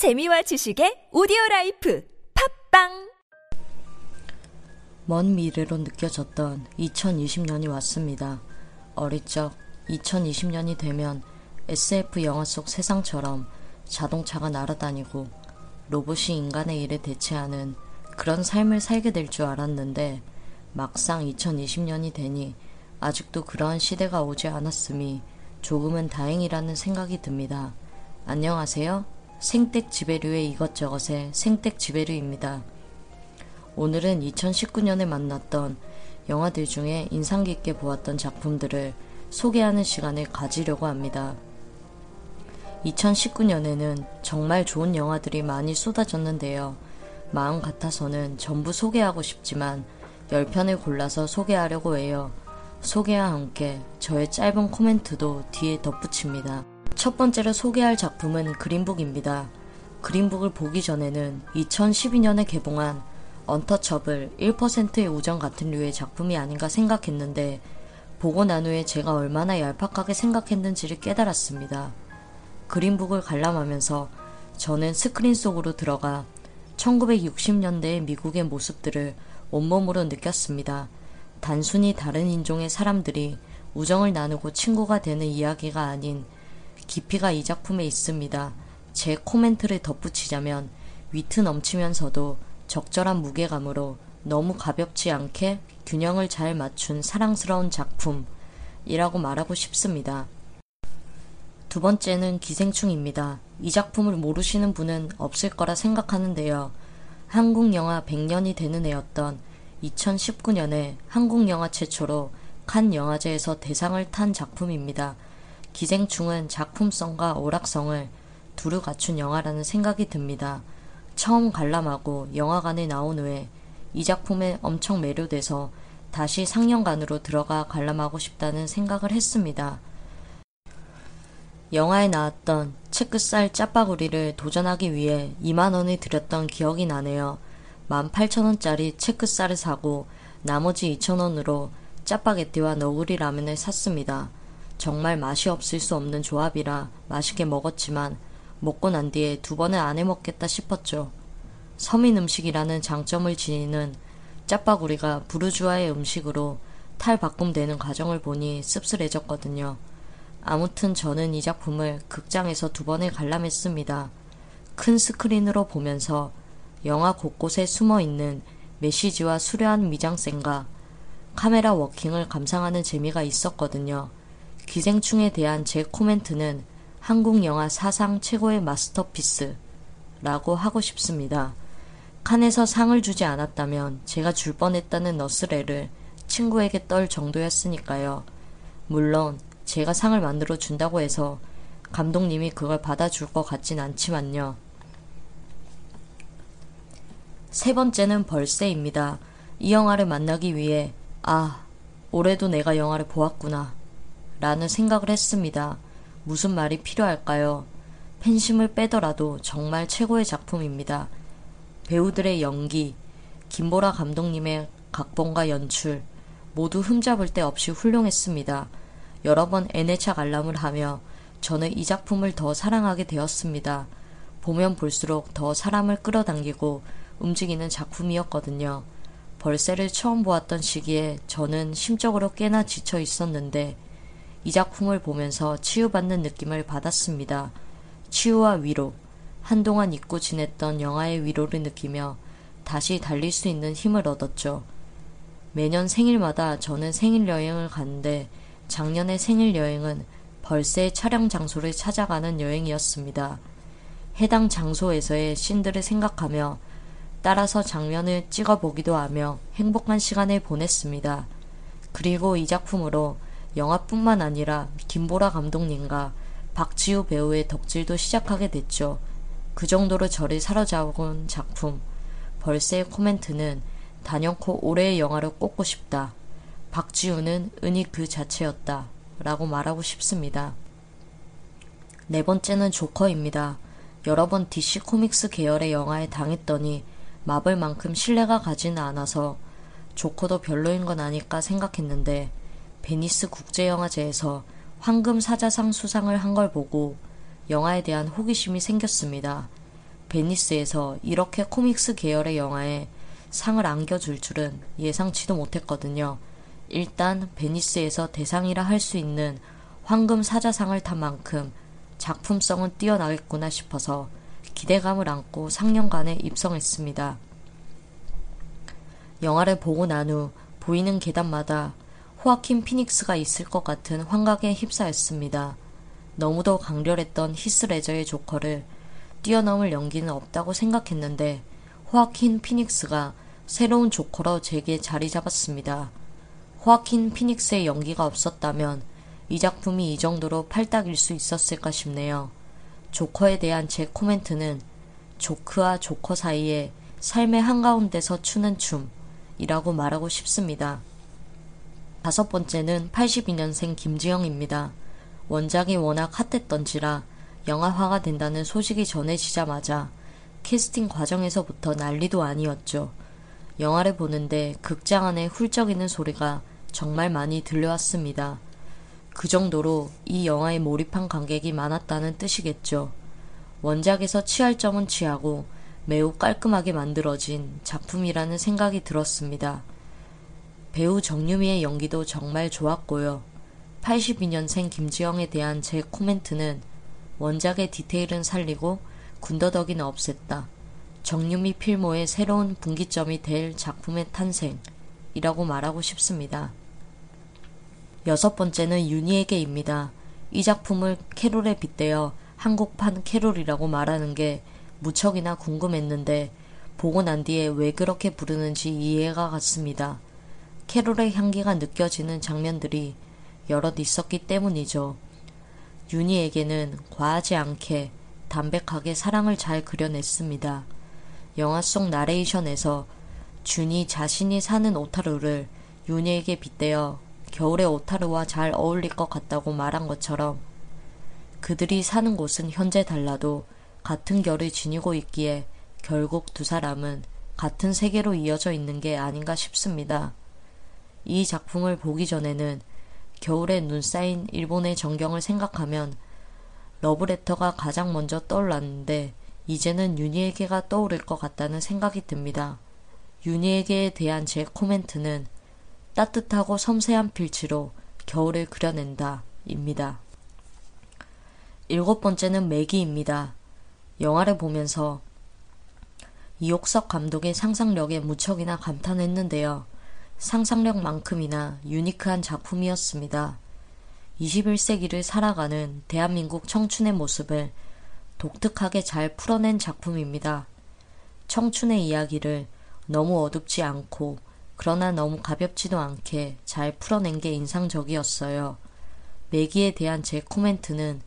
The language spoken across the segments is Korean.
재미와 지식의 오디오 life 팟빵 먼 미래로 느껴졌던 2020년이 왔습니다. 어릴 적 2020년이 되면 SF 영화 속 세상처럼 자동차가 날아다니고 로봇이 인간의 일을 대체하는 그런 삶을 살게 될 줄 알았는데 막상 2020년이 되니 아직도 그러한 시대가 오지 않았음이 조금은 다행이라는 생각이 듭니다. 안녕하세요. 생택 지배류의 이것저것의 생택 지배류입니다. 오늘은 2019년에 만났던 영화들 중에 인상 깊게 보았던 작품들을 소개하는 시간을 가지려고 합니다. 2019년에는 정말 좋은 영화들이 많이 쏟아졌는데요. 마음 같아서는 전부 소개하고 싶지만 10편을 골라서 소개하려고 해요. 소개와 함께 저의 짧은 코멘트도 뒤에 덧붙입니다. 첫 번째로 소개할 작품은 그린북입니다. 그린북을 보기 전에는 2012년에 개봉한 언터처블 1%의 우정 같은 류의 작품이 아닌가 생각했는데 보고 난 후에 제가 얼마나 얄팍하게 생각했는지를 깨달았습니다. 그린북을 관람하면서 저는 스크린 속으로 들어가 1960년대의 미국의 모습들을 온몸으로 느꼈습니다. 단순히 다른 인종의 사람들이 우정을 나누고 친구가 되는 이야기가 아닌 깊이가 이 작품에 있습니다. 제 코멘트를 덧붙이자면 위트 넘치면서도 적절한 무게감으로 너무 가볍지 않게 균형을 잘 맞춘 사랑스러운 작품이라고 말하고 싶습니다. 두 번째는 기생충입니다. 이 작품을 모르시는 분은 없을 거라 생각하는데요. 한국 영화 100년이 되는 해였던 2019년에 한국 영화 최초로 칸 영화제에서 대상을 탄 작품입니다. 기생충은 작품성과 오락성을 두루 갖춘 영화라는 생각이 듭니다. 처음 관람하고 영화관에 나온 후에 이 작품에 엄청 매료돼서 다시 상영관으로 들어가 관람하고 싶다는 생각을 했습니다. 영화에 나왔던 체크살 짜파구리를 도전하기 위해 2만원을 들였던 기억이 나네요. 18,000원짜리 체크살을 사고 나머지 2,000원으로 짜파게티와 너구리 라면을 샀습니다. 정말 맛이 없을 수 없는 조합이라 맛있게 먹었지만 먹고 난 뒤에 두 번은 안 해먹겠다 싶었죠. 서민 음식이라는 장점을 지니는 짜파구리가 부르주아의 음식으로 탈바꿈되는 과정을 보니 씁쓸해졌거든요. 아무튼 저는 이 작품을 극장에서 두 번을 관람했습니다. 큰 스크린으로 보면서 영화 곳곳에 숨어 있는 메시지와 수려한 미장센과 카메라 워킹을 감상하는 재미가 있었거든요. 기생충에 대한 제 코멘트는 한국 영화 사상 최고의 마스터피스 라고 하고 싶습니다. 칸에서 상을 주지 않았다면 제가 줄 뻔했다는 너스레를 친구에게 떨 정도였으니까요. 물론 제가 상을 만들어 준다고 해서 감독님이 그걸 받아줄 것 같진 않지만요. 세 번째는 벌새입니다. 이 영화를 만나기 위해 아, 올해도 내가 영화를 보았구나. 라는 생각을 했습니다. 무슨 말이 필요할까요? 팬심을 빼더라도 정말 최고의 작품입니다. 배우들의 연기, 김보라 감독님의 각본과 연출, 모두 흠잡을 데 없이 훌륭했습니다. 여러 번 N회차 관람을 하며 저는 이 작품을 더 사랑하게 되었습니다. 보면 볼수록 더 사람을 끌어당기고 움직이는 작품이었거든요. 벌새를 처음 보았던 시기에 저는 심적으로 꽤나 지쳐 있었는데 이 작품을 보면서 치유받는 느낌을 받았습니다. 치유와 위로, 한동안 잊고 지냈던 영화의 위로를 느끼며 다시 달릴 수 있는 힘을 얻었죠. 매년 생일마다 저는 생일 여행을 가는데 작년의 생일 여행은 벌새 촬영 장소를 찾아가는 여행이었습니다. 해당 장소에서의 씬들을 생각하며 따라서 장면을 찍어보기도 하며 행복한 시간을 보냈습니다. 그리고 이 작품으로 영화뿐만 아니라 김보라 감독님과 박지우 배우의 덕질도 시작하게 됐죠. 그 정도로 저를 사로잡은 작품. 벌새의 코멘트는 단연코 올해의 영화를 꼽고 싶다. 박지후는 은이 그 자체였다. 라고 말하고 싶습니다. 네 번째는 조커입니다. 여러 번 DC Comics 계열의 영화에 당했더니 마블만큼 신뢰가 가지는 않아서 조커도 별로인 건 아닐까 생각했는데 베니스 국제영화제에서 황금 사자상 수상을 한 걸 보고 영화에 대한 호기심이 생겼습니다. 베니스에서 이렇게 코믹스 계열의 영화에 상을 안겨줄 줄은 예상치도 못했거든요. 일단 베니스에서 대상이라 할 수 있는 황금 사자상을 탄 만큼 작품성은 뛰어나겠구나 싶어서 기대감을 안고 상영관에 입성했습니다. 영화를 보고 난 후 보이는 계단마다 호아킨 피닉스가 있을 것 같은 환각에 휩싸였습니다. 너무도 강렬했던 히스레저의 조커를 뛰어넘을 연기는 없다고 생각했는데 호아킨 피닉스가 새로운 조커로 제게 자리 잡았습니다. 호아킨 피닉스의 연기가 없었다면 이 작품이 이 정도로 팔딱일 수 있었을까 싶네요. 조커에 대한 제 코멘트는 조크와 조커 사이에 삶의 한가운데서 추는 춤이라고 말하고 싶습니다. 다섯 번째는 82년생 김지영입니다. 원작이 워낙 핫했던지라 영화화가 된다는 소식이 전해지자마자 캐스팅 과정에서부터 난리도 아니었죠. 영화를 보는데 극장 안에 훌쩍이는 소리가 정말 많이 들려왔습니다. 그 정도로 이 영화에 몰입한 관객이 많았다는 뜻이겠죠. 원작에서 취할 점은 취하고 매우 깔끔하게 만들어진 작품이라는 생각이 들었습니다. 배우 정유미의 연기도 정말 좋았고요. 82년생 김지영에 대한 제 코멘트는 원작의 디테일은 살리고 군더더기는 없앴다. 정유미 필모의 새로운 분기점이 될 작품의 탄생이라고 말하고 싶습니다. 여섯 번째는 윤희에게입니다. 이 작품을 캐롤에 빗대어 한국판 캐롤이라고 말하는 게 무척이나 궁금했는데 보고 난 뒤에 왜 그렇게 부르는지 이해가 갔습니다. 캐롤의 향기가 느껴지는 장면들이 여럿 있었기 때문이죠. 윤희에게는 과하지 않게 담백하게 사랑을 잘 그려냈습니다. 영화 속 나레이션에서 준이 자신이 사는 오타루를 윤희에게 빗대어 겨울의 오타루와 잘 어울릴 것 같다고 말한 것처럼 그들이 사는 곳은 현재 달라도 같은 결을 지니고 있기에 결국 두 사람은 같은 세계로 이어져 있는 게 아닌가 싶습니다. 이 작품을 보기 전에는 겨울에 눈 쌓인 일본의 전경을 생각하면 러브레터가 가장 먼저 떠올랐는데 이제는 윤희에게가 떠오를 것 같다는 생각이 듭니다. 윤희에게에 대한 제 코멘트는 따뜻하고 섬세한 필치로 겨울을 그려낸다. 입니다. 일곱 번째는 매기입니다. 영화를 보면서 이옥석 감독의 상상력에 무척이나 감탄했는데요. 상상력만큼이나 유니크한 작품이었습니다. 21세기를 살아가는 대한민국 청춘의 모습을 독특하게 잘 풀어낸 작품입니다. 청춘의 이야기를 너무 어둡지 않고 그러나 너무 가볍지도 않게 잘 풀어낸 게 인상적이었어요. 메기에 대한 제 코멘트는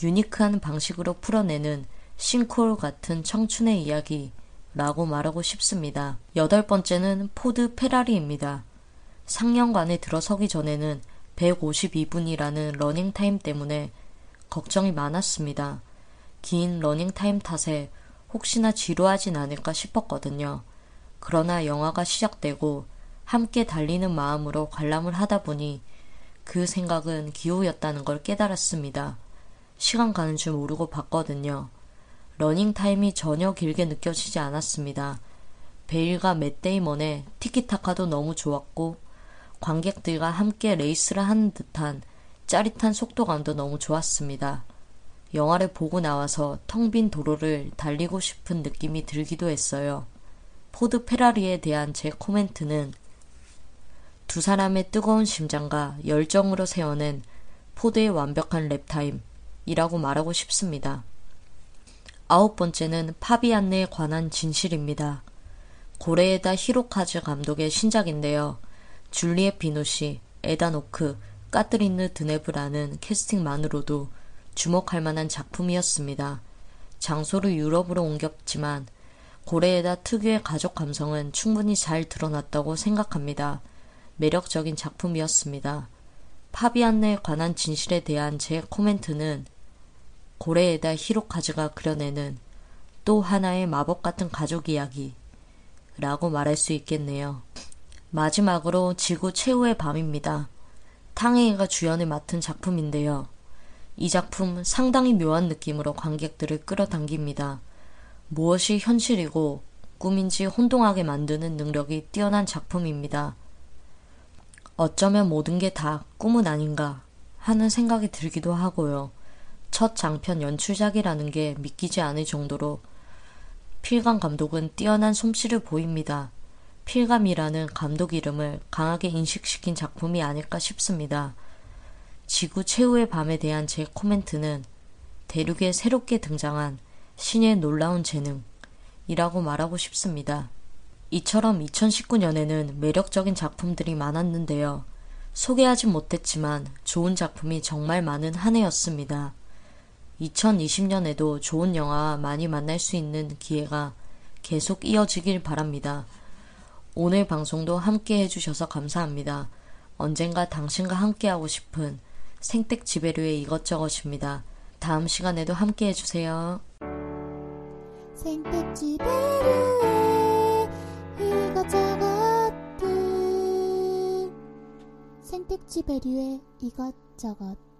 unique한 방식으로 풀어내는 싱크홀 같은 청춘의 이야기 라고 말하고 싶습니다. 여덟 번째는 포드 페라리입니다. 상영관에 들어서기 전에는 152분이라는 러닝타임 때문에 걱정이 많았습니다. 긴 러닝타임 탓에 혹시나 지루하진 않을까 싶었거든요. 그러나 영화가 시작되고 함께 달리는 마음으로 관람을 하다 보니 그 생각은 기우였다는 걸 깨달았습니다. 시간 가는 줄 모르고 봤거든요. 러닝타임이 전혀 길게 느껴지지 않았습니다. 베일과 맷데이먼의 티키타카도 너무 좋았고 관객들과 함께 레이스를 하는 듯한 짜릿한 속도감도 너무 좋았습니다. 영화를 보고 나와서 텅 빈 도로를 달리고 싶은 느낌이 들기도 했어요. 포드 페라리에 대한 제 코멘트는 두 사람의 뜨거운 심장과 열정으로 세워낸 포드의 완벽한 lap time이라고 말하고 싶습니다. 아홉 번째는 파비안느에 관한 진실입니다. 고레에다 히로카즈 감독의 신작인데요. 줄리엣 비노쉬, 에단 호크, 까뜨린느 드뇌브라는 캐스팅만으로도 주목할 만한 작품이었습니다. 장소를 유럽으로 옮겼지만 고레에다 특유의 가족 감성은 충분히 잘 드러났다고 생각합니다. 매력적인 작품이었습니다. 파비안네에 관한 진실에 대한 제 코멘트는 고레에다 히로카즈가 그려내는 또 하나의 마법 같은 가족 이야기 라고 말할 수 있겠네요. 마지막으로 지구 최후의 밤입니다. 탕웨이가 주연을 맡은 작품인데요. 이 작품 상당히 묘한 느낌으로 관객들을 끌어당깁니다. 무엇이 현실이고 꿈인지 혼동하게 만드는 능력이 뛰어난 작품입니다. 어쩌면 모든 게 다 꿈은 아닌가 하는 생각이 들기도 하고요. 첫 장편 연출작이라는 게 믿기지 않을 정도로 필감 감독은 뛰어난 솜씨를 보입니다. 필감이라는 감독 이름을 강하게 인식시킨 작품이 아닐까 싶습니다. 지구 최후의 밤에 대한 제 코멘트는 대륙에 새롭게 등장한 신의 놀라운 재능이라고 말하고 싶습니다. 이처럼 2019년에는 매력적인 작품들이 많았는데요. 소개하진 못했지만 좋은 작품이 정말 많은 한 해였습니다. 2020년에도 좋은 영화와 많이 만날 수 있는 기회가 계속 이어지길 바랍니다. 오늘 방송도 함께 해주셔서 감사합니다. 언젠가 당신과 함께하고 싶은 생택 지배류의 이것저것입니다. 다음 시간에도 함께 해주세요. 생택 지배류의 이것저것 생택 지배류의 이것저것